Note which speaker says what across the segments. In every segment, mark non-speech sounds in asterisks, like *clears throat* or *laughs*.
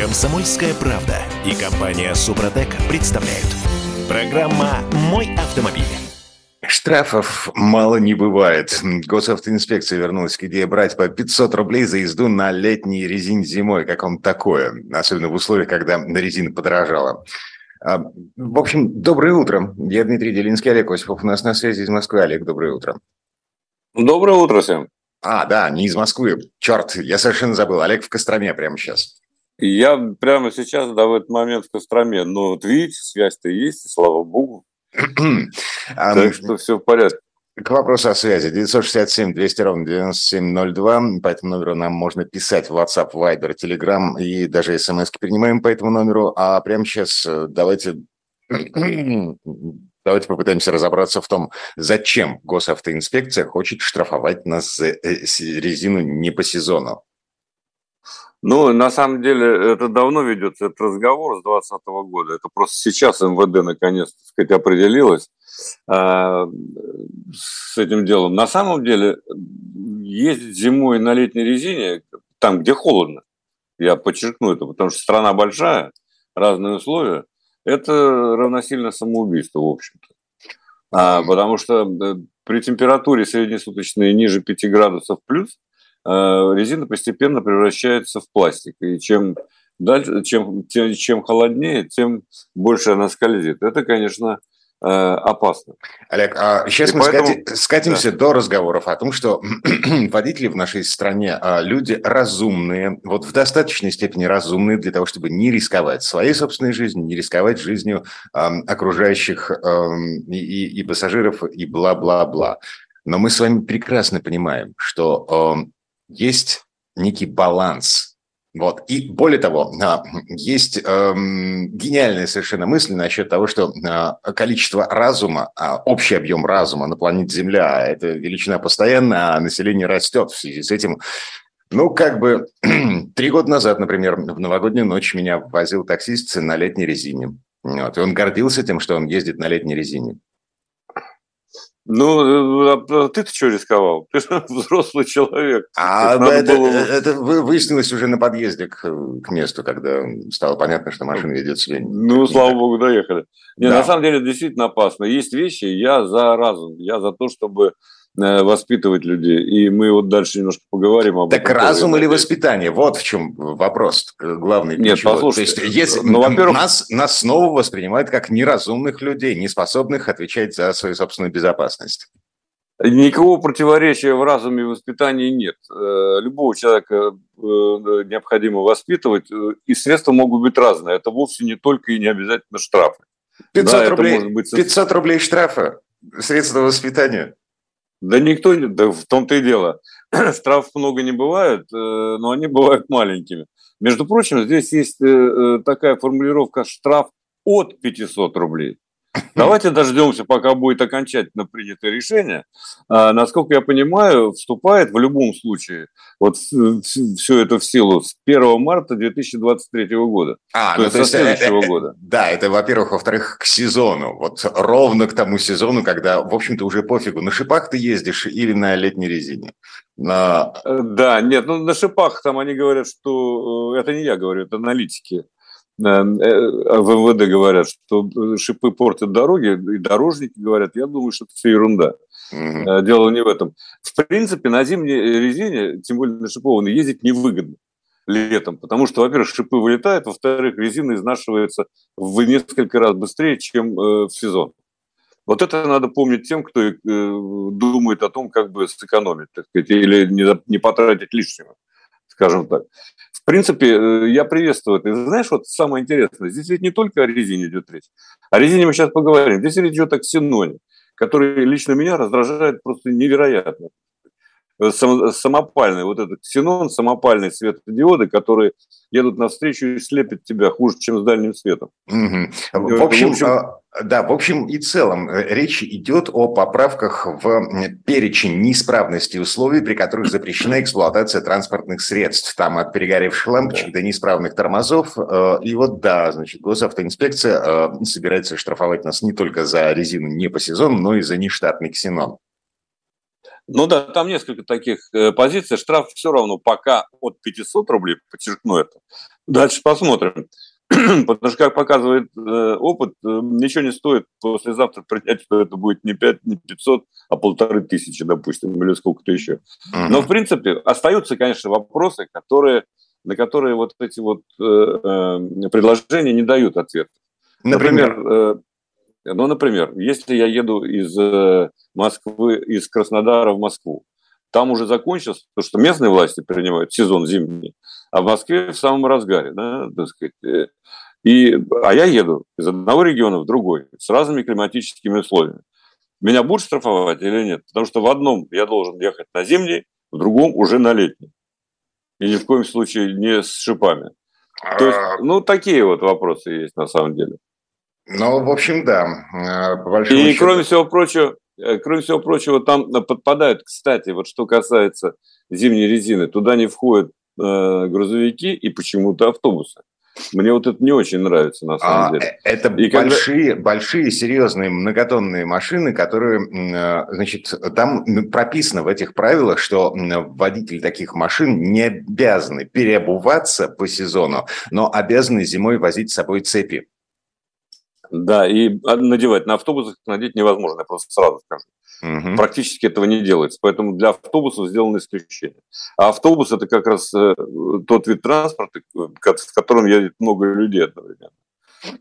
Speaker 1: Комсомольская правда и компания Супротек представляют. Программа «Мой автомобиль».
Speaker 2: Штрафов мало не бывает. Госавтоинспекция вернулась к идее брать по 500 рублей за езду на летней резине зимой. Как вам такое? Особенно в условиях, когда резина подорожала. А, в общем, доброе утро. Я Дмитрий Делинский, Олег Осипов. У нас на связи из Москвы. Олег, доброе утро.
Speaker 3: Доброе утро всем.
Speaker 2: А, да, не из Москвы. Черт, я совершенно забыл. Олег в Костроме прямо сейчас.
Speaker 3: Я прямо сейчас, да, в этот момент в Костроме. Но вот видите, связь-то есть, слава богу. так что все в порядке.
Speaker 2: К вопросу о связи. 967 200 ровно 9702. По этому номеру нам можно писать в WhatsApp, Viber, Telegram и даже смс принимаем по этому номеру. А прямо сейчас э, давайте *clears throat* Давайте попытаемся разобраться в том, зачем госавтоинспекция хочет штрафовать нас за э, резину не по сезону.
Speaker 3: Ну, на самом деле, это давно ведется этот разговор с 2020 года. Это просто сейчас МВД наконец, так сказать, определилось э, с этим делом. На самом деле, ездить зимой на летней резине, там, где холодно, я подчеркну это, потому что страна большая, разные условия, это равносильно самоубийству, в общем-то. А, потому что э, при температуре среднесуточной ниже 5 градусов плюс – резина постепенно превращается в пластик. И чем дальше, чем, чем, чем холоднее, тем больше она скользит. Это, конечно, э, опасно.
Speaker 2: Олег, а сейчас и мы поэтому... скатимся да. до разговоров о том, что *clears throat* водители в нашей стране а, люди разумные, вот в достаточной степени разумные для того, чтобы не рисковать своей собственной жизнью, не рисковать жизнью окружающих и, и, и пассажиров и бла-бла-бла. Но мы с вами прекрасно понимаем, что есть некий баланс. Вот. И более того, а, есть эм, гениальная совершенно мысль насчет того, что э, количество разума, э, общий объем разума на планете Земля – это величина постоянно, а население растет в связи с этим. Ну, как бы *clears throat* три года назад, например, в новогоднюю ночь меня возил таксист на летней резине. Вот. И он гордился тем, что он ездит на летней резине.
Speaker 3: Ну, а, а ты-то что рисковал? *laughs* Ты же взрослый человек.
Speaker 2: А это, было... это выяснилось уже на подъезде к, к месту, когда стало понятно, что машина ведет себя.
Speaker 3: Ну, слава богу, доехали. Не, да. на самом деле действительно опасно. Есть вещи, я за разум, я за то, чтобы Э, воспитывать людей. И мы вот дальше немножко поговорим об
Speaker 2: так этом. Так разум или воспитание? Вот в чем вопрос главный.
Speaker 3: Нет, ключевой. послушайте.
Speaker 2: То есть, если ну, во-первых... нас, нас снова воспринимают как неразумных людей, не способных отвечать за свою собственную безопасность.
Speaker 3: Никакого противоречия в разуме и воспитании нет. Э, любого человека э, необходимо воспитывать, и средства могут быть разные. Это вовсе не только и не обязательно штрафы.
Speaker 2: 500, да, рублей, быть... 500 рублей штрафа, средства воспитания.
Speaker 3: Да никто не... Да в том-то и дело. *clears throat* Штрафов много не бывает, э, но они бывают маленькими. Между прочим, здесь есть э, э, такая формулировка «штраф от 500 рублей». Давайте дождемся, пока будет окончательно принято решение. А, насколько я понимаю, вступает в любом случае вот все это в силу с 1 марта 2023 года.
Speaker 2: А, то ну, есть то со следующего э, года. Да, это, во-первых. Во-вторых, к сезону. Вот ровно к тому сезону, когда, в общем-то, уже пофигу, на шипах ты ездишь или на летней резине.
Speaker 3: На... Э, да, нет, ну на шипах там они говорят, что... Э, это не я говорю, это аналитики Э, в МВД говорят, что шипы портят дороги, и дорожники говорят, я думаю, что это все ерунда. Угу. Дело не в этом. В принципе, на зимней резине, тем более на шипованной, ездить невыгодно летом, потому что, во-первых, шипы вылетают, во-вторых, резина изнашивается в несколько раз быстрее, чем э, в сезон. Вот это надо помнить тем, кто э, думает о том, как бы сэкономить, так сказать, или не потратить лишнего, скажем так принципе, э, я приветствую это. И знаешь, вот самое интересное, здесь ведь не только о резине идет речь. О резине мы сейчас поговорим. Здесь речь идет о ксеноне, который лично меня раздражает просто невероятно. Э, самопальный, вот этот ксенон, самопальные светодиоды, которые едут навстречу и слепят тебя хуже, чем с дальним светом.
Speaker 2: Угу. В, общем, в общем, а, да, в общем и целом э, речь идет о поправках в перечень неисправностей условий, при которых запрещена эксплуатация транспортных средств. Там от перегоревших лампочек до неисправных тормозов. Э, и вот да, значит, госавтоинспекция собирается штрафовать нас не только за резину не по сезону, но и за нештатный ксенон.
Speaker 3: Ну да, там несколько таких э, позиций. Штраф все равно пока от 500 рублей, подчеркну это. Дальше посмотрим. *clears throat* Потому что, как показывает э, опыт, э, ничего не стоит послезавтра принять, что это будет не 5, не 500, а полторы тысячи, допустим, или сколько-то еще. Uh-huh. Но, в принципе, остаются, конечно, вопросы, которые, на которые вот эти вот э, э, предложения не дают ответа. Например, например ну, например, если я еду из Москвы, из Краснодара в Москву, там уже закончился, потому что местные власти принимают сезон зимний, а в Москве в самом разгаре, да, так сказать. Э, и, а я еду из одного региона в другой с разными климатическими условиями. Меня будут штрафовать или нет? Потому что в одном я должен ехать на зимний, в другом уже на летний. И ни в коем случае не с шипами. То есть, а. ну, такие вот вопросы есть на самом деле.
Speaker 2: Ну, в общем, да.
Speaker 3: Э, по и, счету... кроме всего прочего, кроме всего прочего, там подпадают, кстати, вот что касается зимней резины, туда не входят э, грузовики и почему-то автобусы. Мне вот это не очень нравится, на самом а, деле.
Speaker 2: Это и большие, когда... большие, серьезные многотонные машины, которые, значит, там прописано в этих правилах, что водители таких машин не обязаны переобуваться по сезону, но обязаны зимой возить с собой цепи.
Speaker 3: Да, и надевать на автобусах надеть невозможно, я просто сразу скажу. Угу. Практически этого не делается. Поэтому для автобусов сделано исключение. А автобус это как раз э, тот вид транспорта, в котором едет много людей одновременно.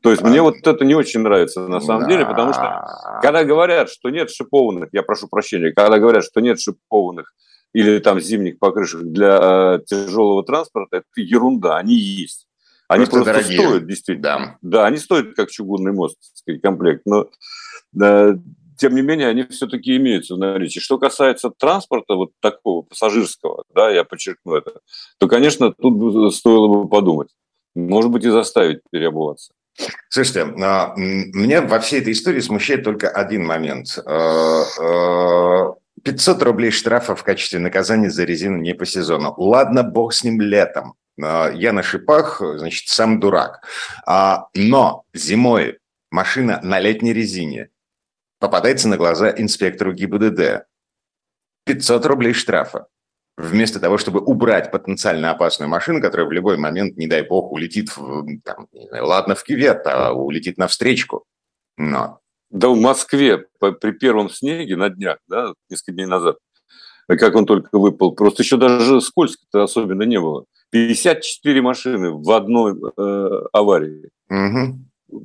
Speaker 3: То есть мне вот это не очень нравится на самом да. деле, потому что когда говорят, что нет шипованных, я прошу прощения, когда говорят, что нет шипованных или там зимних покрышек для э, тяжелого транспорта, это ерунда, они есть. Они просто, просто стоят, действительно. Да. да, они стоят как чугунный мост, так сказать, комплект. Но да, тем не менее, они все-таки имеются в наличии. Что касается транспорта, вот такого пассажирского, да, я подчеркну это, то, конечно, тут стоило бы подумать. Может быть, и заставить переобуваться.
Speaker 2: Слушайте, а, меня во всей этой истории смущает только один момент. 500 а, а, рублей штрафа в качестве наказания за резину не по сезону. Ладно, бог с ним летом. А, я на шипах, значит, сам дурак. А, но зимой машина на летней резине попадается на глаза инспектору ГИБДД. 500 рублей штрафа. Вместо того, чтобы убрать потенциально опасную машину, которая в любой момент, не дай бог, улетит, в, там, знаю, ладно, в кювет, а улетит навстречу. Но...
Speaker 3: Да в Москве при первом снеге на днях, да, несколько дней назад, как он только выпал, просто еще даже скользко-то особенно не было. 54 машины в одной э, аварии угу.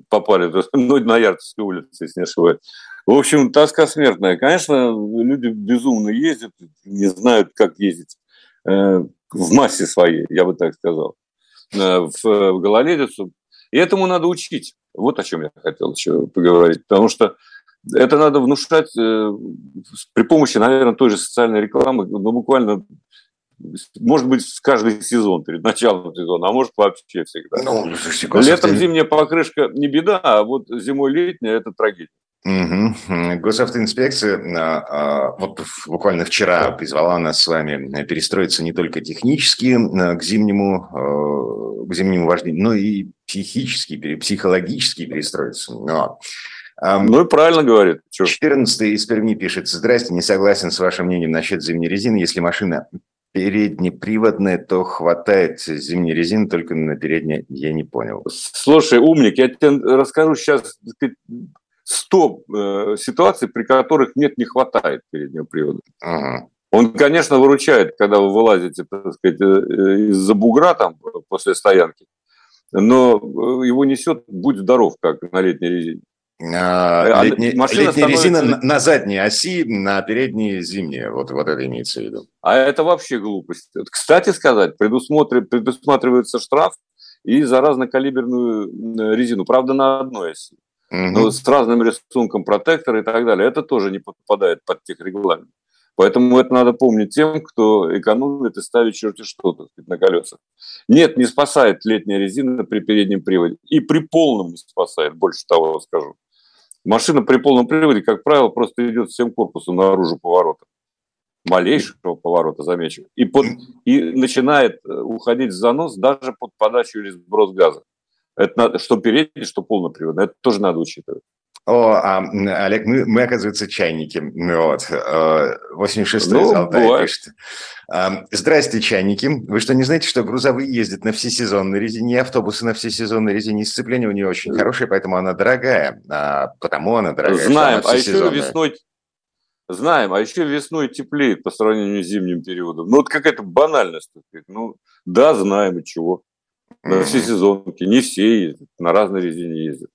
Speaker 3: попали, *laughs* ну, на Ярцевской улице, если не ошибаюсь. В общем, тоска смертная. Конечно, люди безумно ездят, не знают, как ездить э, в массе своей, я бы так сказал, э, в, в гололедицу. И этому надо учить. Вот о чем я хотел еще поговорить. Потому что это надо внушать э, при помощи, наверное, той же социальной рекламы, ну, буквально может быть, каждый сезон, перед началом сезона, а может вообще всегда. Ну, Летом зимняя покрышка не беда, а вот зимой летняя – это трагедия.
Speaker 2: Угу. Госавтоинспекция а, а, вот буквально вчера призвала нас с вами перестроиться не только технически а, к зимнему, к зимнему вождению, но и психически, психологически перестроиться. Но
Speaker 3: ну и правильно говорит.
Speaker 2: 14 из Перми пишет. Здрасте, не согласен с вашим мнением насчет зимней резины. Если машина переднеприводная, то хватает зимней резины только на передней, я не понял.
Speaker 3: Слушай, умник, я тебе расскажу сейчас 100 э, ситуаций, при которых нет, не хватает переднего привода. Ага. Он, конечно, выручает, когда вы вылазите, так сказать, э, из-за бугра там после стоянки, но э, его несет, будь здоров, как на летней резине.
Speaker 2: А, а летняя, машина летняя становится... резина на, на задней оси, на передней зимняя. Вот, вот это имеется в виду.
Speaker 3: А это вообще глупость. Кстати сказать, предусматривается штраф и за разнокалиберную резину. Правда, на одной оси. Угу. Но с разным рисунком протектора и так далее. Это тоже не подпадает под тех регламент. Поэтому это надо помнить тем, кто экономит и ставит черти что сказать, на колесах. Нет, не спасает летняя резина при переднем приводе. И при полном не спасает, больше того скажу. Машина при полном приводе, как правило, просто идет всем корпусом наружу поворота. Малейшего поворота, замечу. И, под, и начинает э, уходить в занос даже под подачу или сброс газа. Это надо, что передний, что полноприводный. Это тоже надо учитывать.
Speaker 2: О, а, Олег, мы, мы, оказывается, чайники. Вот. 86-й ну, Алтай пишет. А, Здрасте, чайники. Вы что, не знаете, что грузовые ездят на всесезонной резине, автобусы на всесезонной резине? Сцепление у нее очень хорошее, поэтому она дорогая. А потому она дорогая,
Speaker 3: Знаем, а еще весной Знаем, а еще весной теплеет по сравнению с зимним периодом. Ну, вот какая-то банальность. Ну, да, знаем, и чего. На все сезонки. Не все ездят, на разной резине ездят.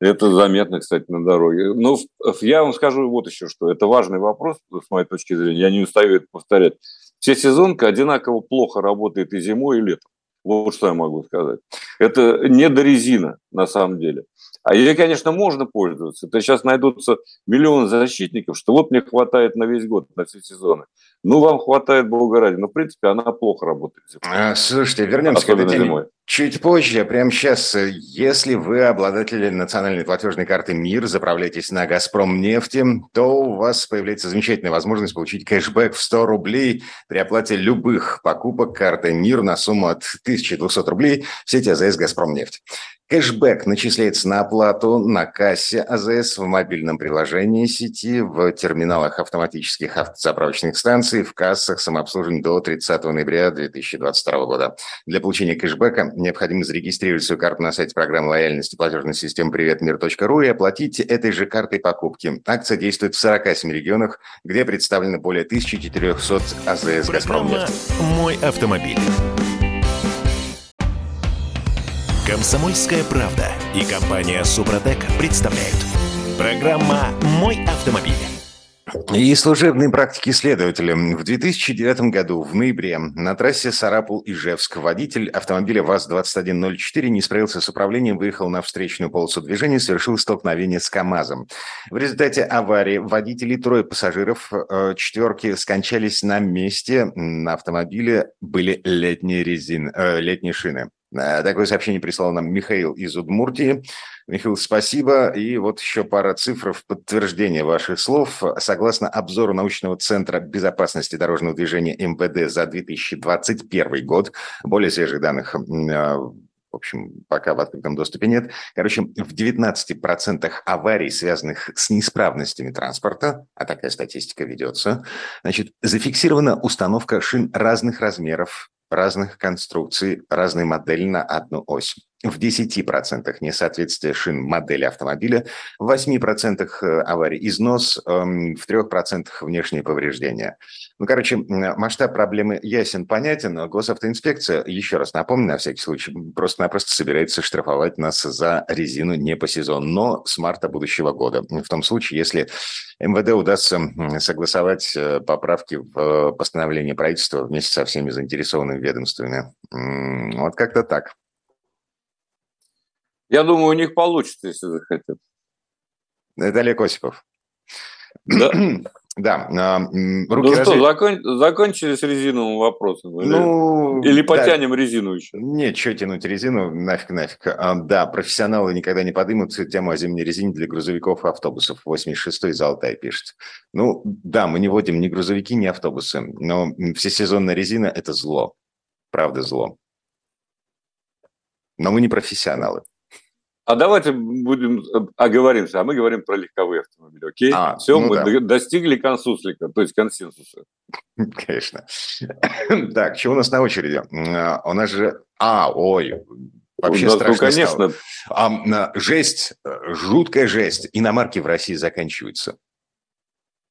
Speaker 3: Это заметно, кстати, на дороге. Но ну, я вам скажу вот еще что. Это важный вопрос, с моей точки зрения. Я не устаю это повторять. Все сезонка одинаково плохо работает и зимой, и летом. Вот что я могу сказать. Это не до резина, на самом деле. А ей, конечно, можно пользоваться. Это сейчас найдутся миллионы защитников, что вот мне хватает на весь год, на все сезоны. Ну, вам хватает, бога ради. Но, в принципе, она плохо работает.
Speaker 2: А, слушайте, вернемся Особенно к этой теме зимой. чуть позже. Прямо сейчас, если вы обладатели национальной платежной карты МИР, заправляетесь на «Газпром» нефти, то у вас появляется замечательная возможность получить кэшбэк в 100 рублей при оплате любых покупок карты МИР на сумму от 1200 рублей в сети АЗС «Газпром» нефть. Кэшбэк начисляется на оплату на кассе АЗС в мобильном приложении сети, в терминалах автоматических автозаправочных станций, в кассах самообслуживания до 30 ноября 2022 года. Для получения кэшбэка необходимо зарегистрировать свою карту на сайте программы лояльности платежной системы приветмир.ру и оплатить этой же картой покупки. Акция действует в 47 регионах, где представлено более 1400 АЗС «Газпром»
Speaker 1: «Мой автомобиль». Комсомольская правда и компания Супротек представляют. Программа «Мой автомобиль».
Speaker 2: И служебные практики следователя. В 2009 году, в ноябре, на трассе Сарапул-Ижевск водитель автомобиля ВАЗ-2104 не справился с управлением, выехал на встречную полосу движения, совершил столкновение с КАМАЗом. В результате аварии водители трое пассажиров э, четверки скончались на месте. На автомобиле были летние, резин, э, летние шины. Э, такое сообщение прислал нам Михаил из Удмуртии. Михаил, спасибо. И вот еще пара цифр в подтверждение ваших слов. Согласно обзору научного центра безопасности дорожного движения МВД за 2021 год, более свежих данных э, в общем, пока в открытом доступе нет. Короче, в 19% аварий, связанных с неисправностями транспорта, а такая статистика ведется, значит, зафиксирована установка шин разных размеров, разных конструкций, разные модели на одну ось в 10% несоответствие шин модели автомобиля, в 8% э, аварий износ, эм, в 3% внешние повреждения. Ну, короче, масштаб проблемы ясен, понятен. Госавтоинспекция, еще раз напомню, на всякий случай, просто-напросто собирается штрафовать нас за резину не по сезону, но с марта будущего года. В том случае, если МВД удастся согласовать э, поправки в э, постановление правительства вместе со всеми заинтересованными ведомствами. Вот как-то так.
Speaker 3: Я думаю, у них получится, если захотят.
Speaker 2: Это Олег Осипов.
Speaker 3: Да. *clears throat* Да. А, руки ну разве... что, закон... закончили с резиновым вопросом? Ну, или потянем да. резину еще?
Speaker 2: Нет, что тянуть резину, нафиг, нафиг. А, да, профессионалы никогда не подымут тему о зимней резине для грузовиков и автобусов. 86-й Золотай пишет. Ну, да, мы не вводим ни грузовики, ни автобусы, но всесезонная резина – это зло. Правда, зло. Но мы не профессионалы.
Speaker 3: А давайте будем э, оговоримся, а мы говорим про легковые автомобили, окей? А, Все, ну мы да. достигли консуслика, то есть консенсуса. *laughs*
Speaker 2: Конечно. *coughs* Так, что у нас на очереди? А, у нас же... А, ой, вообще ну, страшно ну, конечно. А, жесть, жуткая жесть. Иномарки в России заканчиваются.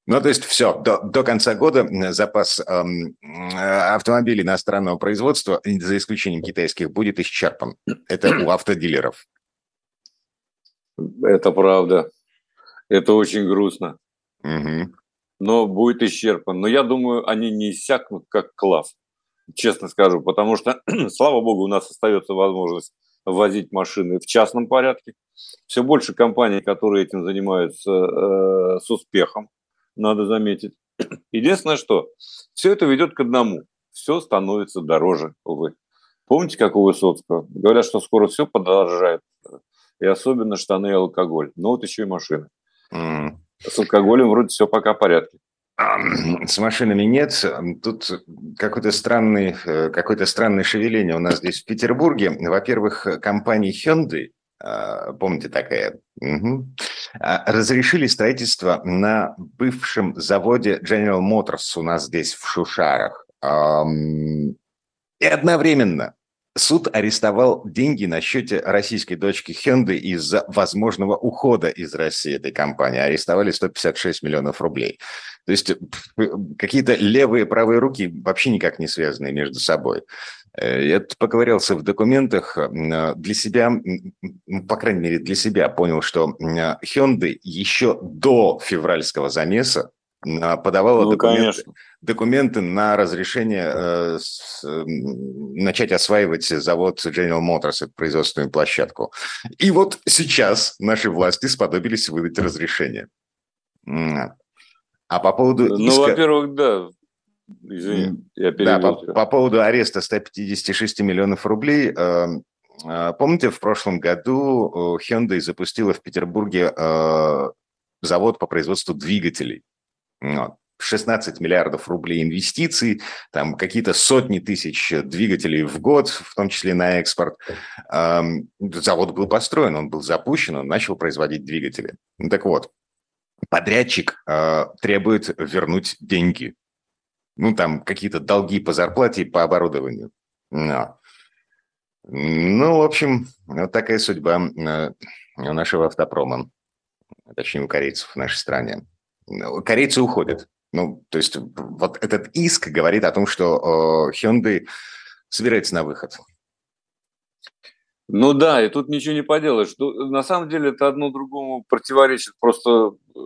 Speaker 2: Ну, то есть все, до, до конца года запас эм, автомобилей иностранного производства, за исключением китайских, будет исчерпан. Это у *coughs* автодилеров.
Speaker 3: Это правда. Это очень грустно. Угу. Но будет исчерпан. Но я думаю, они не иссякнут, как класс. Честно скажу. Потому что, *clears throat* слава богу, у нас остается возможность возить машины в частном порядке. Все больше компаний, которые этим занимаются э, с успехом, надо заметить. *clears throat* Единственное, что все это ведет к одному. Все становится дороже, увы. Помните, как у Высоцкого? Говорят, что скоро все подорожает и особенно штаны и алкоголь. Ну вот еще и машины. Mm. С алкоголем вроде все пока в порядке.
Speaker 2: С машинами нет. Тут какое-то странное, э, какое-то странное шевеление у нас здесь в Петербурге. Во-первых, компания Hyundai А, помните такая? Угу. Разрешили строительство на бывшем заводе General Motors у нас здесь в Шушарах. И одновременно суд арестовал деньги на счете российской дочки Hyundai из-за возможного ухода из России этой компании. Арестовали 156 миллионов рублей. То есть какие-то левые и правые руки вообще никак не связаны между собой. Э, я поговорился в документах для себя, по крайней мере для себя, понял, что Hyundai еще до февральского замеса подавала ну, документы, документы на разрешение э, с, э, начать осваивать завод General Motors, эту производственную площадку. И вот сейчас наши власти сподобились выдать разрешение. А по поводу...
Speaker 3: Ну, иска... во-первых, да,
Speaker 2: Извини, я Да, по, по поводу ареста 156 миллионов рублей. Э, э, помните, в прошлом году Hyundai запустила в Петербурге завод по производству двигателей. 16 миллиардов рублей инвестиций, там какие-то сотни тысяч двигателей в год, в том числе на экспорт. Завод был построен, он был запущен, он начал производить двигатели. Так вот, подрядчик требует вернуть деньги ну, там какие-то долги по зарплате по оборудованию. Но. Ну, в общем, вот такая судьба э, у нашего автопрома, точнее, у корейцев в нашей стране. Корейцы уходят. Ну, то есть вот этот иск говорит о том, что Hyundai собирается на выход.
Speaker 3: Ну да, и тут ничего не поделаешь. На самом деле это одно другому противоречит просто э,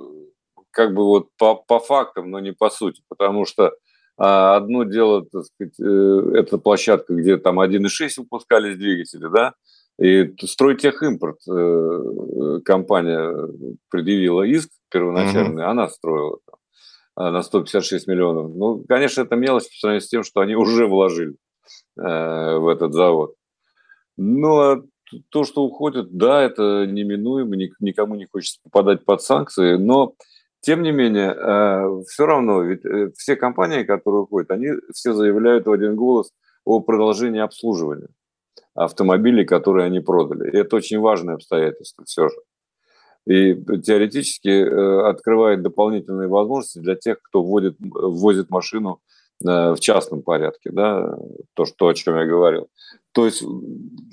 Speaker 3: как бы вот по, по фактам, но не по сути. Потому что а одно дело, так сказать, э, это площадка, где там 1,6 выпускались двигатели, да, и Стройтехимпорт э, э, компания предъявила иск первоначальный, mm-hmm. она строила там, а, на 156 миллионов. Ну, конечно, это мелочь по сравнению с тем, что они *laughs* уже вложили в этот завод. Ну, а то, что уходят, да, это неминуемо, никому не хочется попадать под санкции, но тем не менее, э, все равно, ведь э, все компании, которые уходят, они все заявляют в один голос о продолжении обслуживания автомобилей, которые они продали. И это очень важное обстоятельство все же. И теоретически э, открывает дополнительные возможности для тех, кто вводит, ввозит машину в частном порядке, да, то, что, о чем я говорил. То есть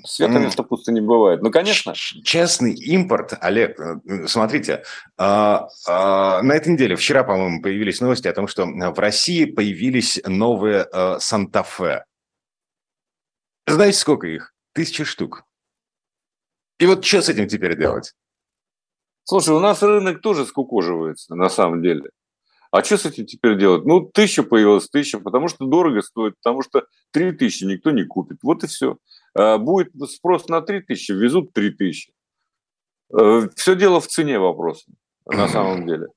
Speaker 3: света места пусто не бывает. Ну, конечно.
Speaker 2: Честный импорт, Олег, э, смотрите, а, а, на этой неделе, вчера, по-моему, появились новости о том, что в России появились новые э, Санта-Фе. Знаете, сколько их? Тысячи штук. И вот что с этим теперь делать?
Speaker 3: Слушай, у нас рынок тоже скукоживается, на самом деле. А что с этим теперь делать? Ну, тысяча появилась, тысяча, потому что дорого стоит, потому что три тысячи никто не купит. Вот и все. А будет спрос на три тысячи, везут три тысячи. Э, все дело в цене вопроса, на самом деле.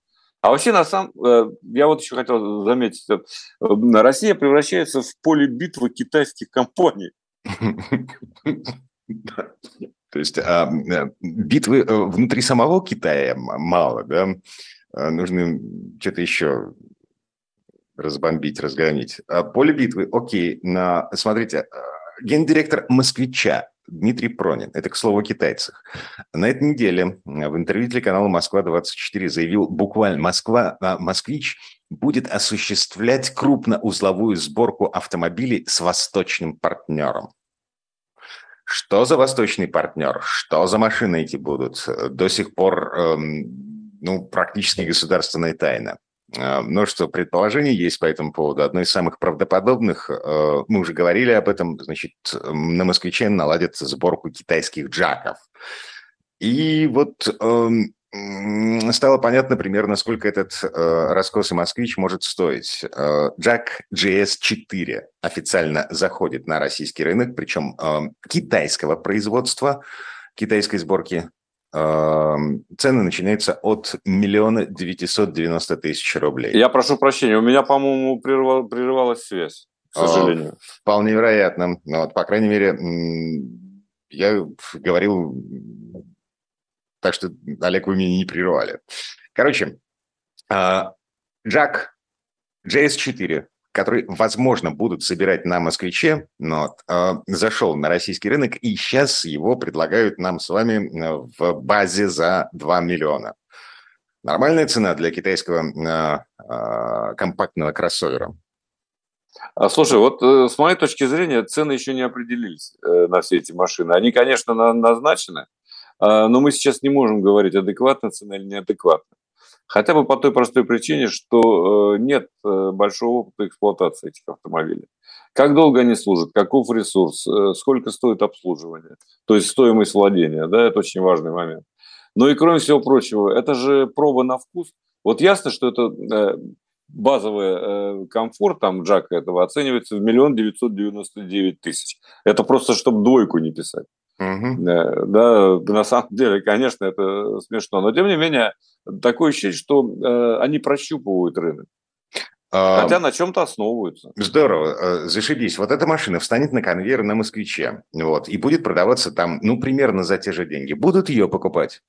Speaker 3: А вообще, на самом, э, я вот еще хотел заметить, э, Россия превращается в поле битвы китайских компаний. *laughs*
Speaker 2: То есть а, битвы внутри самого Китая мало, да? А, нужно что-то еще разбомбить, разгромить. А, поле битвы, окей. На, смотрите, а, гендиректор «Москвича» Дмитрий Пронин, это к слову о китайцах, на этой неделе в интервью телеканала «Москва-24» заявил буквально «Москва, «Москвич» будет осуществлять крупноузловую сборку автомобилей с восточным партнером. Что за восточный партнер? Что за машины эти будут? До сих пор эм, ну, практически государственная тайна. А, множество предположений есть по этому поводу. Одно из самых правдоподобных, э, мы уже говорили об этом, значит, на «Москвиче» наладят сборку китайских джаков. И вот эм, стало понятно примерно, сколько этот э, раскосый москвич может стоить. Э, Джак GS4 официально заходит на российский рынок, причем э, китайского производства, китайской сборки цены начинаются от миллиона девятисот девяносто тысяч рублей.
Speaker 3: Я прошу прощения, у меня, по-моему, прервал, прерывалась связь, к сожалению. О,
Speaker 2: вполне вероятно. Ну вот, по крайней мере, я говорил так что, Олег, вы меня не прервали. Короче, а, Джак JS4 который, возможно, будут собирать на москвиче, но э, зашел на российский рынок, и сейчас его предлагают нам с вами в базе за 2 миллиона. Нормальная цена для китайского э, э, компактного кроссовера.
Speaker 3: А, слушай, вот э, с моей точки зрения цены еще не определились э, на все эти машины. Они, конечно, на, назначены, э, но мы сейчас не можем говорить, адекватная цена или неадекватная. Хотя бы по той простой причине, что э, нет э, большого опыта эксплуатации этих автомобилей. Как долго они служат, каков ресурс, э, сколько стоит обслуживание, то есть стоимость владения, да, это очень важный момент. Ну и кроме всего прочего, это же проба на вкус. Вот ясно, что это базовый комфорт там Джака этого оценивается в миллион девятьсот девяносто девять тысяч. Это просто, чтобы двойку не писать. Угу. Да, на самом *laughs* деле, конечно, это смешно. Но, тем не менее, такое ощущение, что э, они прощупывают рынок. А, Хотя на чем-то основываются.
Speaker 2: Здорово, зашибись. Вот эта машина встанет на конвейер на москвиче, вот, и будет продаваться там, ну, примерно за те же деньги. Будут ее покупать?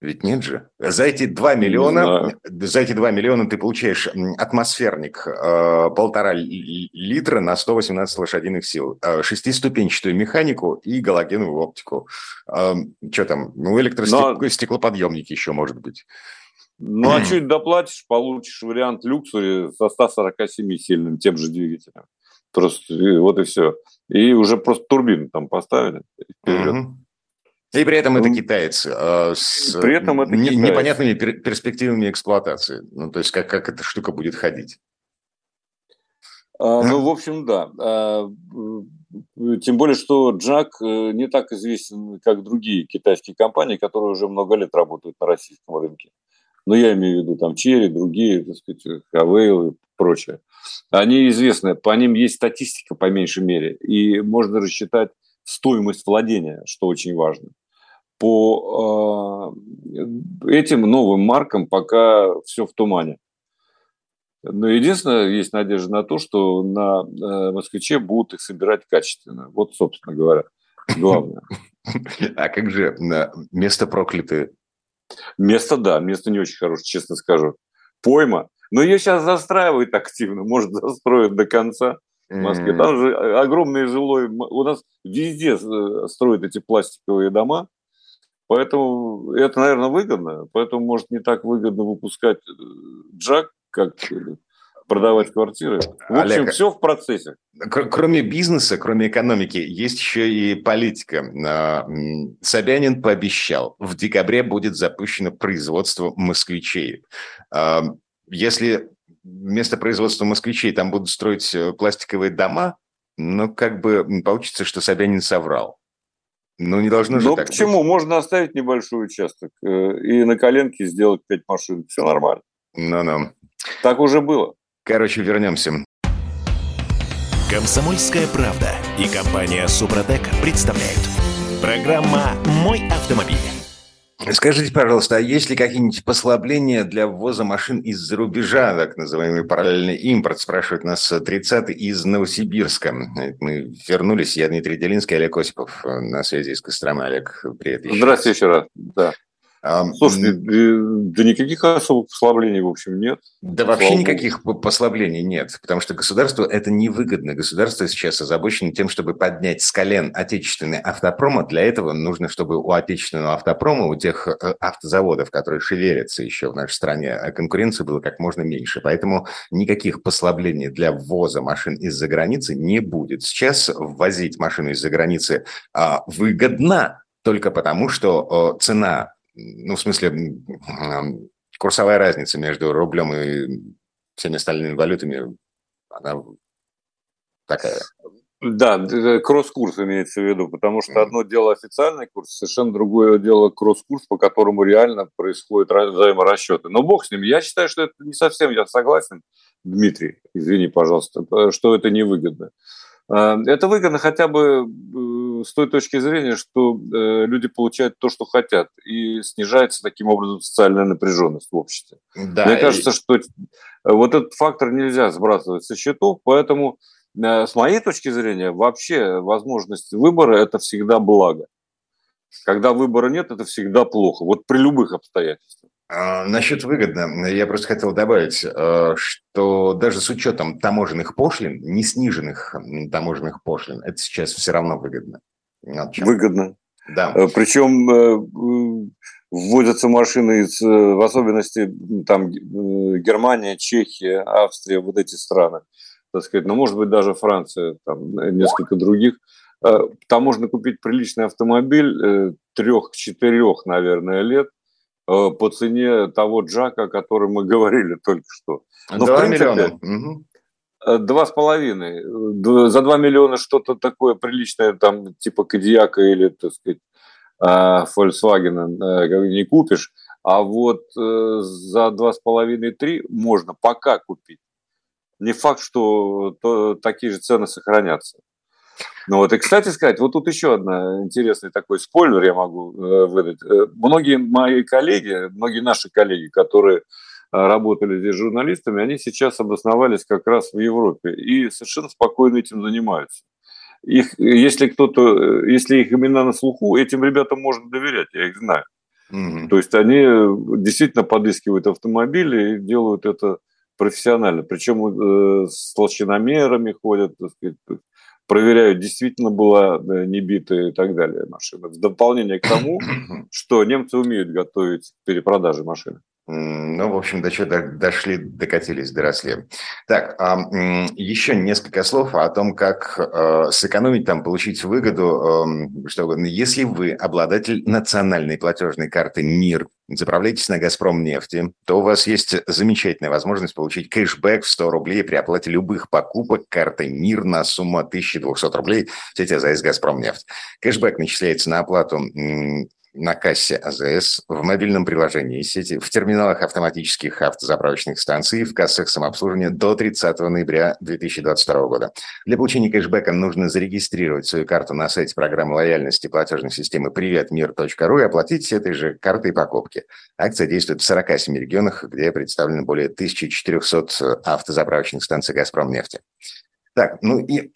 Speaker 2: Ведь нет же. За эти 2 миллиона, за эти 2 миллиона ты получаешь атмосферник э, полтора литра на 118 лошадиных сил, э, шестиступенчатую механику и галогеновую оптику. Э, что там? Ну, электростеклоподъемники еще, может быть.
Speaker 3: Ну, а чуть доплатишь, получишь вариант люксури со 147 сильным тем же двигателем. Просто вот и все. И уже просто турбину там поставили. Вперед. Угу.
Speaker 2: И при этом это ну, китаец э, с при этом это не, непонятными пер перспективами эксплуатации. Ну, то есть как, как эта штука будет ходить.
Speaker 3: А, ну, в общем, да. А, тем более, что Джак э, не так известен, как другие китайские компании, которые уже много лет работают на российском рынке. Но я имею в виду там Черри, другие, так сказать, Хавейл и прочее. Они известны, по ним есть статистика по меньшей мере, и можно рассчитать стоимость владения, что очень важно по э, этим новым маркам пока все в тумане. Но единственное, есть надежда на то, что на э, москвиче будут их собирать качественно. Вот, собственно говоря, главное. *laughs*
Speaker 2: А как же место проклятое?
Speaker 3: Место, да, место не очень хорошее, честно скажу. Пойма. Но ее сейчас застраивают активно, может, застроят до конца в Москве. Там же огромный жилой... У нас везде э, строят эти пластиковые дома, Поэтому это, наверное, выгодно. Поэтому, может, не так выгодно выпускать э, джак, как продавать квартиры. В общем, Олег, все в процессе.
Speaker 2: Кроме бизнеса, кроме экономики, есть еще и политика. А, Собянин пообещал, в декабре будет запущено производство москвичей. А, если вместо производства москвичей там будут строить э, пластиковые дома, ну, как бы получится, что Собянин соврал. Ну, не должно же
Speaker 3: Ну, так почему? Быть. Можно оставить небольшой участок э, и на коленке сделать пять машин. Все нормально.
Speaker 2: Ну-ну.
Speaker 3: Так уже было.
Speaker 2: Короче, вернемся.
Speaker 1: Комсомольская правда и компания Супротек представляют. Программа «Мой автомобиль».
Speaker 2: Скажите, пожалуйста, а есть ли какие-нибудь послабления для ввоза машин из-за рубежа, так называемый параллельный импорт, спрашивает нас 30 из Новосибирска. Мы вернулись, я Дмитрий Делинский, Олег Осипов на связи из Костромы. Олег, привет
Speaker 3: еще Здравствуйте еще раз. Да. Слушайте, да никаких особых послаблений, в общем, нет.
Speaker 2: Да вообще Слава никаких послаблений нет, потому что государству это невыгодно. Государство сейчас озабочено тем, чтобы поднять с колен отечественный автопром. Для этого нужно, чтобы у отечественного автопрома, у тех э, автозаводов, которые шевелятся еще в нашей стране, э, конкуренции было как можно меньше. Поэтому никаких послаблений для ввоза машин из-за границы не будет. Сейчас ввозить машину из-за границы а, выгодно только потому, что цена ну, в смысле, курсовая разница между рублем и всеми остальными валютами, она такая.
Speaker 3: Да, кросс-курс имеется в виду, потому что одно дело официальный курс, совершенно другое дело кросс-курс, по которому реально происходят взаиморасчеты. Но бог с ним. Я считаю, что это не совсем, я согласен, Дмитрий, извини, пожалуйста, что это невыгодно. А, это выгодно хотя бы э, с той точки зрения, что э, люди получают то, что хотят, и снижается таким образом социальная напряженность в обществе. Да, Мне кажется, что вот этот фактор нельзя сбрасывать со счетов, поэтому э, с моей точки зрения вообще возможность выбора – это всегда благо. Когда выбора нет, это всегда плохо. Вот при любых обстоятельствах.
Speaker 2: А, насчет выгодно, я просто хотел добавить, э, что даже с учетом таможенных пошлин, не сниженных таможенных пошлин, это сейчас все равно выгодно.
Speaker 3: Выгодно. Да. Э, Причем э, вводятся машины из, в особенности там Германия, Чехия, Австрия, вот эти страны, так сказать, но может быть даже Франция, там несколько других. Там можно купить приличный автомобиль трех-четырех, наверное, лет – Э, по цене того джака, о котором мы говорили только что.
Speaker 2: Но, 2 в принципе, миллиона.
Speaker 3: Э, два с половиной. За два миллиона что-то такое приличное, там, типа Кадиака или, так сказать, э, Volkswagen не купишь. А вот за два с половиной-три можно пока купить. Не факт, что то, такие же цены сохранятся. Ну вот, и, кстати сказать, вот тут еще одна интересный такой спойлер я могу э, выдать. Э, многие мои коллеги, многие наши коллеги, которые э, работали здесь журналистами, они сейчас обосновались как раз в Европе и совершенно спокойно этим занимаются. Их, если кто-то, если их имена на слуху, этим ребятам можно доверять, я их знаю. Mm-hmm. То есть они действительно подыскивают автомобили и делают это профессионально. Причем э, с толщиномерами ходят, так сказать, проверяют, действительно была э, не битая и так далее машина. В дополнение к тому, *coughs* что немцы умеют готовить к перепродаже машины.
Speaker 2: Ну, в общем, до чего дошли, докатились, доросли. Так, еще несколько слов о том, как э, сэкономить там, получить выгоду. Что, если вы обладатель национальной платежной карты МИР, заправляетесь на «Газпром» нефти, то у вас есть замечательная возможность получить кэшбэк в 100 рублей при оплате любых покупок картой МИР на сумму 1200 рублей в сети АЗС «Газпром» нефть. Кэшбэк начисляется на оплату на кассе АЗС, в мобильном приложении сети, в терминалах автоматических автозаправочных станций в кассах самообслуживания до 30 ноября 2022 года. Для получения кэшбэка нужно зарегистрировать свою карту на сайте программы лояльности платежной системы приветмир.ру и оплатить этой же картой покупки. Акция действует в 47 регионах, где представлены более 1400 автозаправочных станций «Газпром» нефти. Так, ну и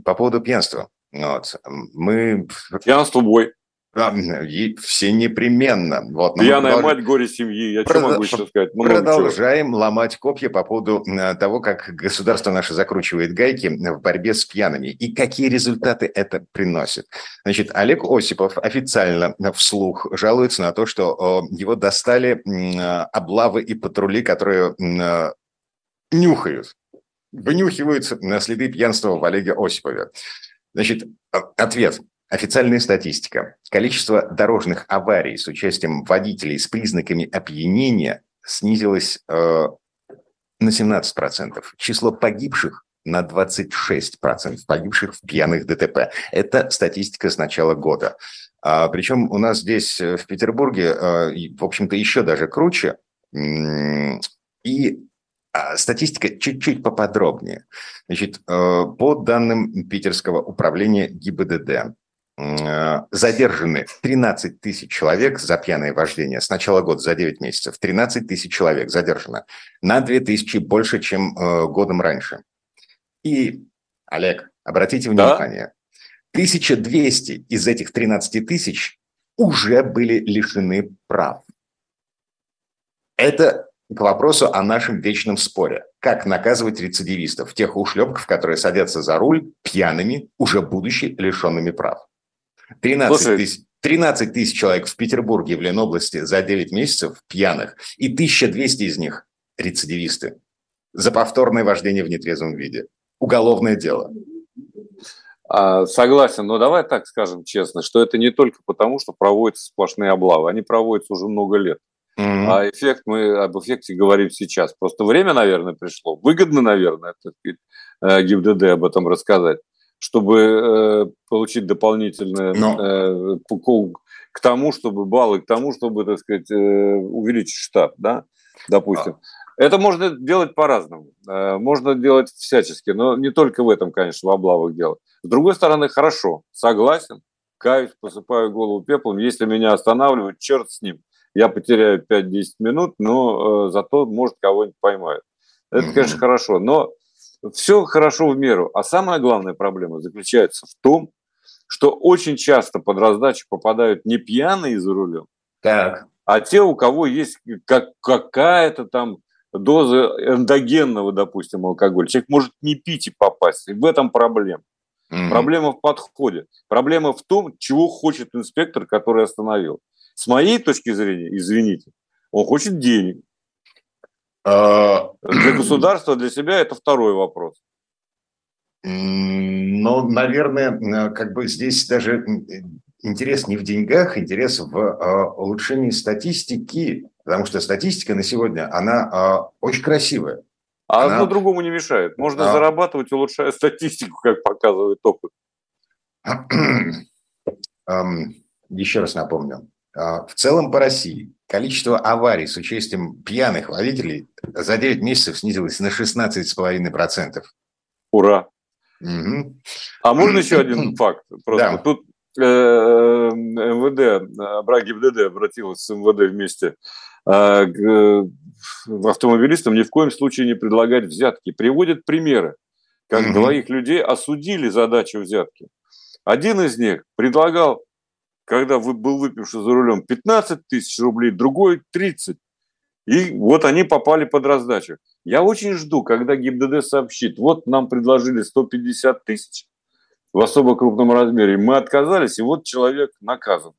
Speaker 2: *clears throat* по поводу пьянства. Вот. Мы...
Speaker 3: Пьянство бой.
Speaker 2: И все непременно.
Speaker 3: Вот, Пьяная продолж... мать, горе семьи. Я Прод... что могу еще сказать?
Speaker 2: Много Продолжаем чего. ломать копья по поводу того, как государство наше закручивает гайки в борьбе с пьяными и какие результаты это приносит. Значит, Олег Осипов официально вслух жалуется на то, что его достали облавы и патрули, которые нюхают, вынюхиваются на следы пьянства в Олеге Осипове. Значит, ответ. Официальная статистика. Количество дорожных аварий с участием водителей с признаками опьянения снизилось э, на 17%. Число погибших на 26% погибших в пьяных ДТП. Это статистика с начала года. А, причем у нас здесь э, в Петербурге, э, в общем-то, еще даже круче. И а, статистика чуть-чуть поподробнее. Значит, э, по данным Питерского управления ГИБДД, задержаны 13 тысяч человек за пьяное вождение. С начала года за 9 месяцев 13 тысяч человек задержано. На 2 тысячи больше, чем э, годом раньше. И, Олег, обратите внимание, да? 1200 из этих 13 тысяч уже были лишены прав. Это к вопросу о нашем вечном споре. Как наказывать рецидивистов, тех ушлепков, которые садятся за руль пьяными, уже будучи лишенными прав. 13 тысяч. 13 тысяч человек в Петербурге, в Ленобласти за 9 месяцев пьяных, и 1200 из них рецидивисты за повторное вождение в нетрезвом виде. Уголовное дело.
Speaker 3: А, согласен, но давай так скажем честно, что это не только потому, что проводятся сплошные облавы, они проводятся уже много лет. Mm-hmm. А эффект мы об эффекте говорим сейчас. Просто время, наверное, пришло. Выгодно, наверное, так сказать, э, ГИБДД об этом рассказать чтобы э, получить дополнительное э, к тому, чтобы баллы, к тому, чтобы, так сказать, э, увеличить штат, да, допустим. А. Это можно делать по-разному. Э, можно делать всячески, но не только в этом, конечно, в облавах дело. С другой стороны, хорошо, согласен, каюсь, посыпаю голову пеплом. Если меня останавливают, черт с ним. Я потеряю 5-10 минут, но э, зато, может, кого-нибудь поймают. Это, конечно, хорошо. Но все хорошо в меру. А самая главная проблема заключается в том, что очень часто под раздачу попадают не пьяные за рулем, так. а те, у кого есть как, какая-то там доза эндогенного, допустим, алкоголя. Человек может не пить и попасть. И в этом проблема. Mm-hmm. Проблема в подходе. Проблема в том, чего хочет инспектор, который остановил. С моей точки зрения, извините, он хочет денег. Uh... Для государства, для себя это второй вопрос.
Speaker 2: Ну, наверное, как бы здесь даже интерес не в деньгах, интерес в э, улучшении статистики, потому что статистика на сегодня, она э, очень красивая.
Speaker 3: А она... одно другому не мешает. Можно а... зарабатывать, улучшая статистику, как показывает опыт.
Speaker 2: Еще раз напомню. В целом по России количество аварий с участием пьяных водителей за 9 месяцев снизилось на 16,5%.
Speaker 3: Ура! Угу. А можно еще один факт? Просто да. тут э, МВД, ГИБДД обратилась с МВД вместе э, к автомобилистам ни в коем случае не предлагать взятки. Приводят примеры, как угу. двоих людей осудили за дачу взятки. Один из них предлагал, когда был выпивший за рулем, 15 тысяч рублей, другой 30. И вот они попали под раздачу. Я очень жду, когда ГИБДД сообщит, вот нам предложили 150 тысяч в особо крупном размере, мы отказались, и вот человек наказан.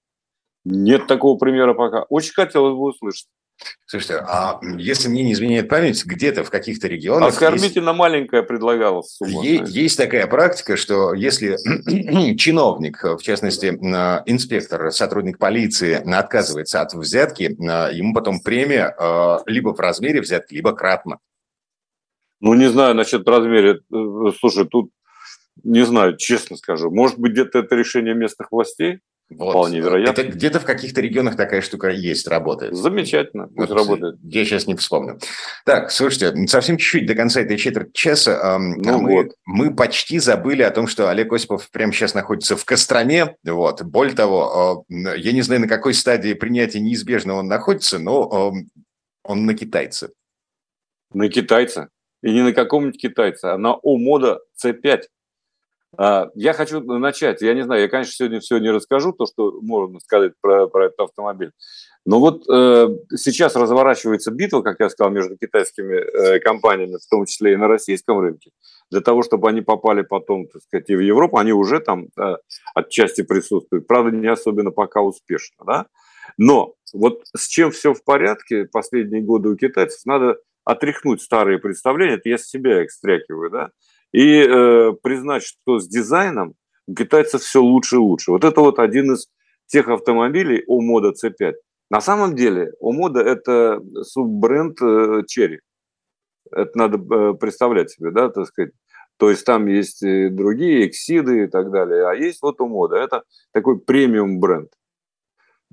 Speaker 3: Нет такого примера пока. Очень хотелось бы услышать.
Speaker 2: Слушайте, а если мне не изменяет память, где-то в каких-то регионах...
Speaker 3: Оскорбительно есть, маленькая предлагалась
Speaker 2: сумма. Есть, есть такая практика, что если *clears throat* чиновник, в частности, инспектор, сотрудник полиции отказывается от взятки, ему потом премия э, либо в размере взятки, либо кратно.
Speaker 3: Ну, не знаю насчет размера. Э, слушай, тут не знаю, честно скажу. Может быть, где-то это решение местных властей? Вот. Вполне вероятно.
Speaker 2: Это где-то в каких-то регионах такая штука есть, работает.
Speaker 3: Замечательно, пусть вот, работает.
Speaker 2: Я сейчас не вспомню. Так, слушайте, совсем чуть-чуть до конца этой четверти часа. Ну, мы, вот. мы почти забыли о том, что Олег Осипов прямо сейчас находится в Костроме. Вот. Более того, я не знаю, на какой стадии принятия неизбежного он находится, но он на китайце.
Speaker 3: На китайца? И не на каком-нибудь китайце, а на Омода C5. А, я хочу начать. Я не знаю, я, конечно, сегодня все не расскажу, то, что можно сказать про, про этот автомобиль. Но вот э, сейчас разворачивается битва, как я сказал, между китайскими э, компаниями, в том числе и на российском рынке, для того, чтобы они попали потом, так сказать, и в Европу. Они уже там э, отчасти присутствуют. Правда, не особенно пока успешно. Да? Но вот с чем все в порядке последние годы у китайцев, надо отряхнуть старые представления, это я с себя экстрякиваю, да, и э, признать, что с дизайном у китайцев все лучше и лучше. Вот это вот один из тех автомобилей у мода C5. На самом деле у мода это суббренд э, Cherry. Это надо э, представлять себе, да, так сказать. То есть там есть другие эксиды и так далее, а есть вот у мода. Это такой премиум бренд.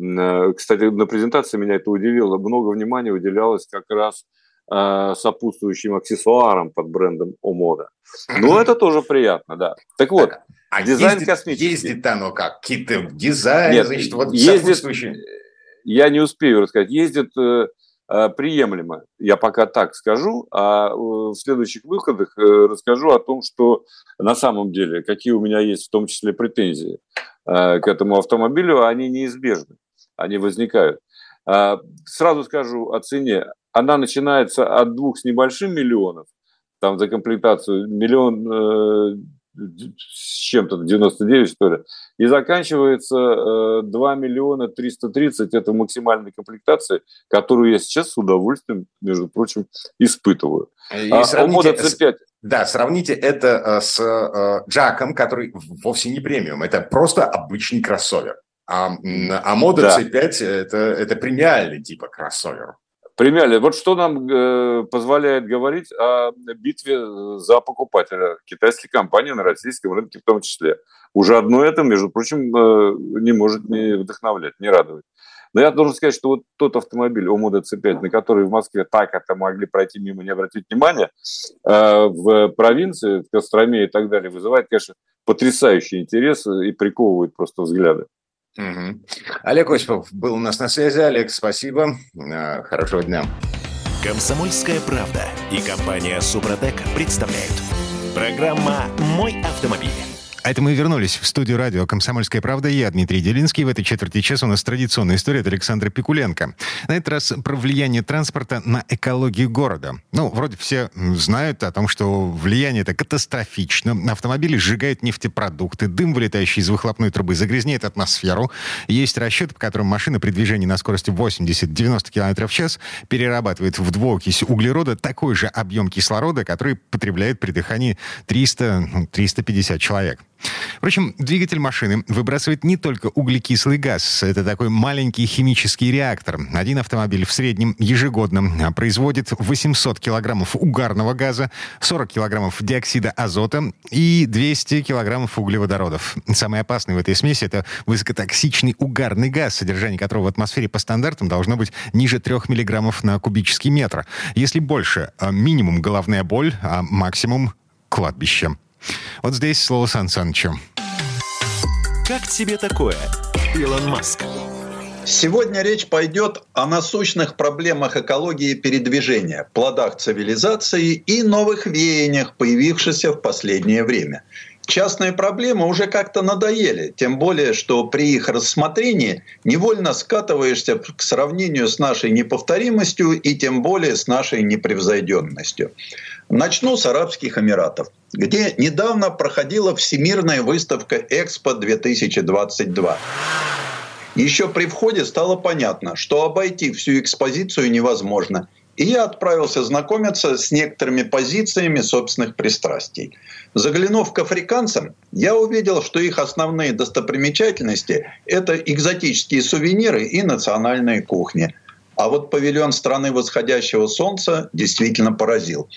Speaker 3: Э, кстати, на презентации меня это удивило. Много внимания уделялось как раз Э, сопутствующим аксессуаром под брендом Омода. Ну, *laughs* это тоже приятно, да. Так вот,
Speaker 2: а дизайн ездит, космический. Ездит оно как? Какие-то дизайн,
Speaker 3: Нет, значит, вот ездит, Я не успею рассказать. Ездит э, э, приемлемо, я пока так скажу, а в следующих выходах расскажу о том, что на самом деле, какие у меня есть в том числе претензии к этому автомобилю, они неизбежны, они возникают. Сразу скажу о цене она начинается от двух с небольшим миллионов, там за комплектацию миллион э, с чем-то, 99 что ли, и заканчивается э, 2 миллиона 330, это максимальная комплектация, которую я сейчас с удовольствием, между прочим, испытываю.
Speaker 2: И а, сравните, C5... Да, сравните это э, с э, Джаком, который вовсе не премиум, это просто обычный кроссовер. А, а мода да. C5 это, это премиальный типа кроссовер.
Speaker 3: Премиальный. Вот что нам э, позволяет говорить о битве за покупателя китайской компании на российском рынке в том числе. Уже одно это, между прочим, э, не может не вдохновлять, не радовать. Но я должен сказать, что вот тот автомобиль Омода C5, на который в Москве так это могли пройти мимо, не обратить внимания, э, в провинции, в Костроме и так далее, вызывает, конечно, потрясающий интерес и приковывает просто взгляды.
Speaker 2: Угу. Олег Осипов был у нас на связи. Олег, спасибо. А, хорошего дня.
Speaker 1: Комсомольская правда и компания Супротек представляют. Программа «Мой автомобиль».
Speaker 2: А это мы вернулись в студию радио «Комсомольская правда». Я Дмитрий Делинский. В этой четверти часа у нас традиционная история от Александра Пикуленко. На этот раз про влияние транспорта на экологию города. Ну, вроде все знают о том, что влияние это катастрофично. Автомобили сжигают нефтепродукты, дым, вылетающий из выхлопной трубы, загрязняет атмосферу. Есть расчеты, по которым машина при движении на скорости 80-90 км в час перерабатывает в двуокись углерода такой же объем кислорода, который потребляет при дыхании 300-350 человек. Впрочем, двигатель машины выбрасывает не только углекислый газ. Это такой маленький химический реактор. Один автомобиль в среднем ежегодно производит 800 килограммов угарного газа, 40 килограммов диоксида азота и 200 килограммов углеводородов. Самый опасный в этой смеси – это высокотоксичный угарный газ, содержание которого в атмосфере по стандартам должно быть ниже 3 миллиграммов на кубический метр. Если больше, а минимум головная боль, а максимум – кладбище. Вот здесь слово Сан Санычу.
Speaker 1: Как тебе такое, Илон Маск?
Speaker 4: Сегодня речь пойдет о насущных проблемах экологии передвижения, плодах цивилизации и новых веяниях, появившихся в последнее время. Частные проблемы уже как-то надоели, тем более, что при их рассмотрении невольно скатываешься к сравнению с нашей неповторимостью и тем более с нашей непревзойденностью. Начну с Арабских Эмиратов, где недавно проходила Всемирная выставка Экспо-2022. Еще при входе стало понятно, что обойти всю экспозицию невозможно. И я отправился знакомиться с некоторыми позициями собственных пристрастий. Заглянув к африканцам, я увидел, что их основные достопримечательности – это экзотические сувениры и национальные кухни. А вот павильон страны восходящего солнца действительно поразил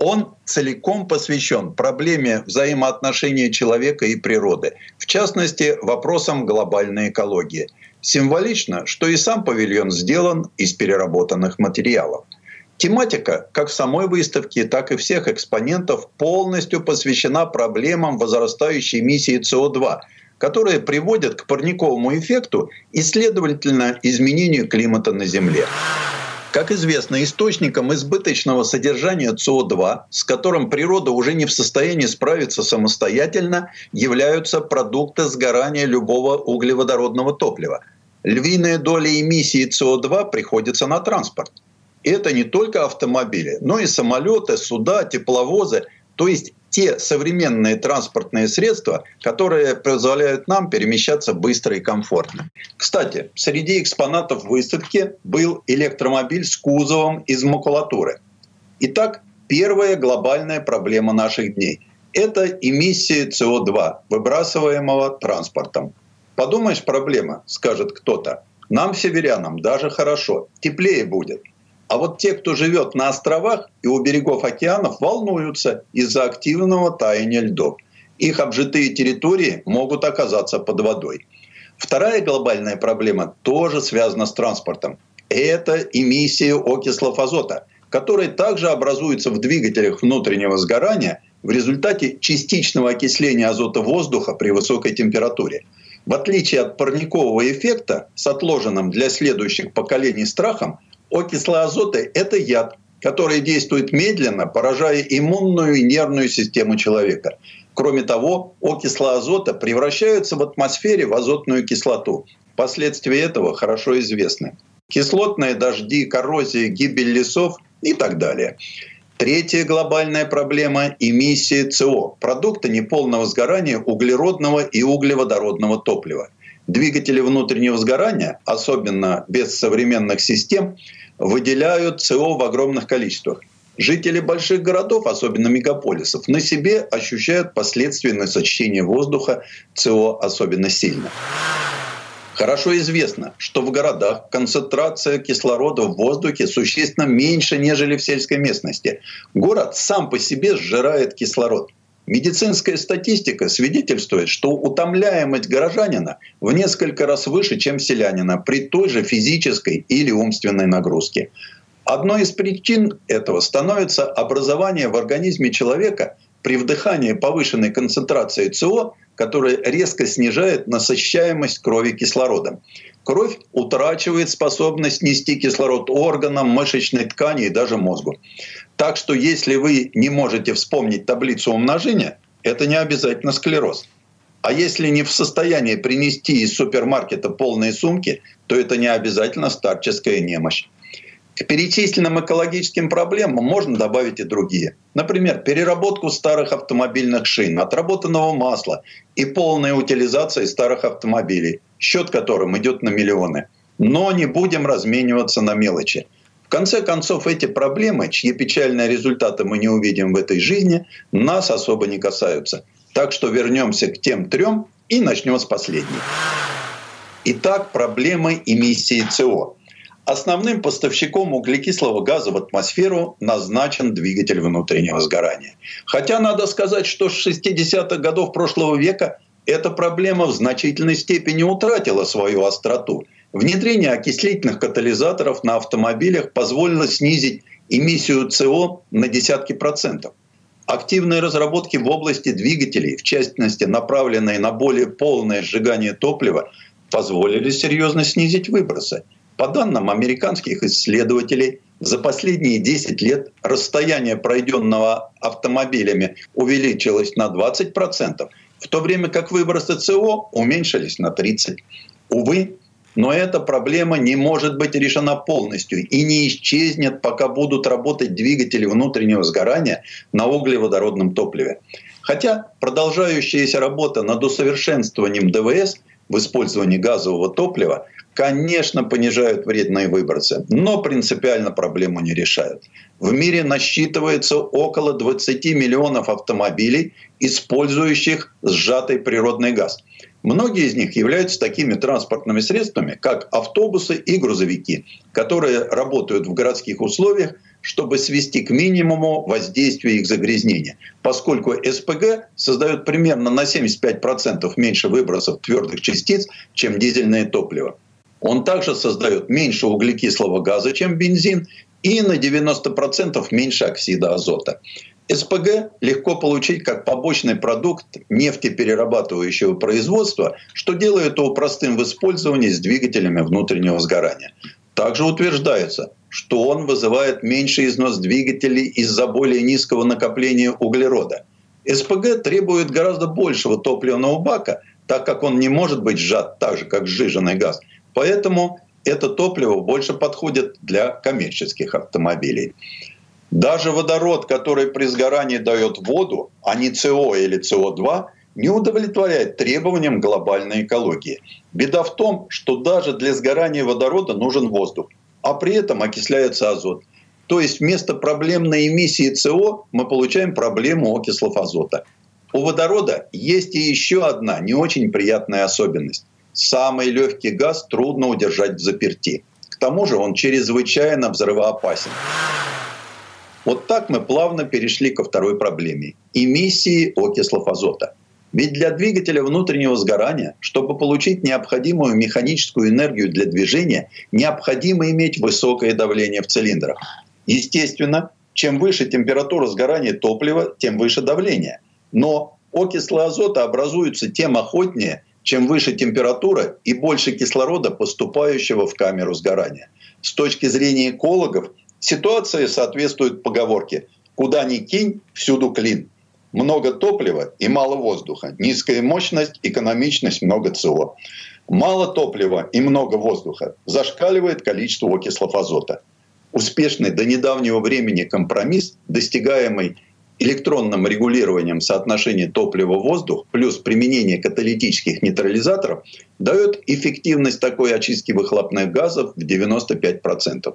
Speaker 4: он целиком посвящен проблеме взаимоотношения человека и природы, в частности, вопросам глобальной экологии. Символично, что и сам павильон сделан из переработанных материалов. Тематика как самой выставке, так и всех экспонентов полностью посвящена проблемам возрастающей эмиссии СО2, которые приводят к парниковому эффекту и, следовательно, изменению климата на Земле. Как известно, источником избыточного содержания СО2, с которым природа уже не в состоянии справиться самостоятельно, являются продукты сгорания любого углеводородного топлива. Львиная доля эмиссии СО2 приходится на транспорт. И это не только автомобили, но и самолеты, суда, тепловозы, то есть те современные транспортные средства, которые позволяют нам перемещаться быстро и комфортно. Кстати, среди экспонатов выставки был электромобиль с кузовом из макулатуры. Итак, первая глобальная проблема наших дней – это эмиссии СО2, выбрасываемого транспортом. Подумаешь, проблема, скажет кто-то. Нам, северянам, даже хорошо, теплее будет. А вот те, кто живет на островах и у берегов океанов, волнуются из-за активного таяния льдов. Их обжитые территории могут оказаться под водой. Вторая глобальная проблема тоже связана с транспортом. Это эмиссия окислов азота, которые также образуются в двигателях внутреннего сгорания в результате частичного окисления азота воздуха при высокой температуре. В отличие от парникового эффекта с отложенным для следующих поколений страхом, окислы азота – это яд, который действует медленно, поражая иммунную и нервную систему человека. Кроме того, окислы азота превращаются в атмосфере в азотную кислоту. Последствия этого хорошо известны. Кислотные дожди, коррозия, гибель лесов и так далее. Третья глобальная проблема – эмиссия СО – продукта неполного сгорания углеродного и углеводородного топлива. Двигатели внутреннего сгорания, особенно без современных систем, выделяют СО в огромных количествах. Жители больших городов, особенно мегаполисов, на себе ощущают последствия насыщения воздуха СО особенно сильно. Хорошо известно, что в городах концентрация кислорода в воздухе существенно меньше, нежели в сельской местности. Город сам по себе сжирает кислород. Медицинская статистика свидетельствует, что утомляемость горожанина в несколько раз выше, чем селянина при той же физической или умственной нагрузке. Одной из причин этого становится образование в организме человека при вдыхании повышенной концентрации СО, которая резко снижает насыщаемость крови кислородом. Кровь утрачивает способность нести кислород органам, мышечной ткани и даже мозгу. Так что если вы не можете вспомнить таблицу умножения, это не обязательно склероз. А если не в состоянии принести из супермаркета полные сумки, то это не обязательно старческая немощь. К перечисленным экологическим проблемам можно добавить и другие. Например, переработку старых автомобильных шин, отработанного масла и полная утилизация старых автомобилей, счет которым идет на миллионы. Но не будем размениваться на мелочи. Конце концов, эти проблемы, чьи печальные результаты мы не увидим в этой жизни, нас особо не касаются. Так что вернемся к тем трем и начнем с последней. Итак, проблемы эмиссии СО. Основным поставщиком углекислого газа в атмосферу назначен двигатель внутреннего сгорания. Хотя надо сказать, что с 60-х годов прошлого века эта проблема в значительной степени утратила свою остроту. Внедрение окислительных катализаторов на автомобилях позволило снизить эмиссию СО на десятки процентов. Активные разработки в области двигателей, в частности направленные на более полное сжигание топлива, позволили серьезно снизить выбросы. По данным американских исследователей, за последние 10 лет расстояние, пройденного автомобилями, увеличилось на 20%, в то время как выбросы СО уменьшились на 30%. Увы, но эта проблема не может быть решена полностью и не исчезнет, пока будут работать двигатели внутреннего сгорания на углеводородном топливе. Хотя продолжающаяся работа над усовершенствованием ДВС в использовании газового топлива, конечно, понижают вредные выбросы, но принципиально проблему не решают. В мире насчитывается около 20 миллионов автомобилей, использующих сжатый природный газ – Многие из них являются такими транспортными средствами, как автобусы и грузовики, которые работают в городских условиях, чтобы свести к минимуму воздействие их загрязнения, поскольку СПГ создает примерно на 75% меньше выбросов твердых частиц, чем дизельное топливо. Он также создает меньше углекислого газа, чем бензин, и на 90% меньше оксида азота. СПГ легко получить как побочный продукт нефтеперерабатывающего производства, что делает его простым в использовании с двигателями внутреннего сгорания. Также утверждается, что он вызывает меньший износ двигателей из-за более низкого накопления углерода. СПГ требует гораздо большего топливного бака, так как он не может быть сжат так же, как сжиженный газ. Поэтому это топливо больше подходит для коммерческих автомобилей. Даже водород, который при сгорании дает воду, а не СО или СО2, не удовлетворяет требованиям глобальной экологии. Беда в том, что даже для сгорания водорода нужен воздух, а при этом окисляется азот. То есть вместо проблемной эмиссии СО мы получаем проблему окислов азота. У водорода есть и еще одна не очень приятная особенность. Самый легкий газ трудно удержать в заперти. К тому же он чрезвычайно взрывоопасен. Вот так мы плавно перешли ко второй проблеме – эмиссии окислов азота. Ведь для двигателя внутреннего сгорания, чтобы получить необходимую механическую энергию для движения, необходимо иметь высокое давление в цилиндрах. Естественно, чем выше температура сгорания топлива, тем выше давление. Но окислы азота образуются тем охотнее, чем выше температура и больше кислорода, поступающего в камеру сгорания. С точки зрения экологов, Ситуация соответствует поговорке «куда ни кинь, всюду клин». Много топлива и мало воздуха. Низкая мощность, экономичность, много ЦО. Мало топлива и много воздуха. Зашкаливает количество окислов азота. Успешный до недавнего времени компромисс, достигаемый электронным регулированием соотношения топлива-воздух плюс применение каталитических нейтрализаторов дает эффективность такой очистки выхлопных газов в 95%.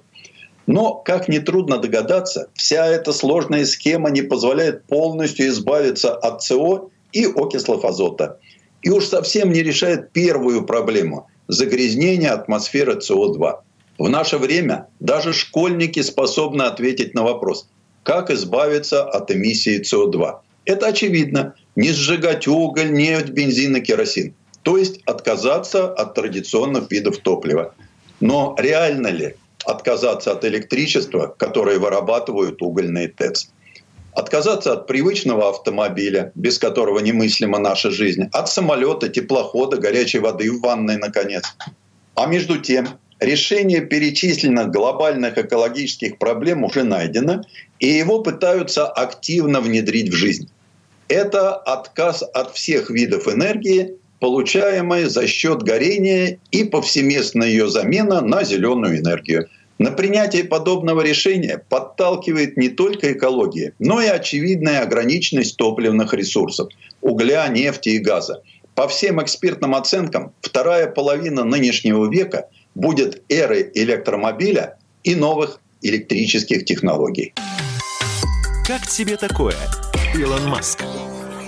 Speaker 4: Но, как нетрудно догадаться, вся эта сложная схема не позволяет полностью избавиться от СО и окислов азота. И уж совсем не решает первую проблему – загрязнение атмосферы СО2. В наше время даже школьники способны ответить на вопрос, как избавиться от эмиссии СО2. Это очевидно. Не сжигать уголь, нефть, бензин и керосин. То есть отказаться от традиционных видов топлива. Но реально ли? Отказаться от электричества, которое вырабатывают угольные ТЭЦ. Отказаться от привычного автомобиля, без которого немыслима наша жизнь, от самолета, теплохода, горячей воды в ванной, наконец. А между тем, решение перечисленных глобальных экологических проблем уже найдено, и его пытаются активно внедрить в жизнь. Это отказ от всех видов энергии, получаемой за счет горения и повсеместная ее замена на зеленую энергию. На принятие подобного решения подталкивает не только экология, но и очевидная ограниченность топливных ресурсов – угля, нефти и газа. По всем экспертным оценкам, вторая половина нынешнего века будет эрой электромобиля и новых электрических технологий.
Speaker 1: Как тебе такое, Илон Маск?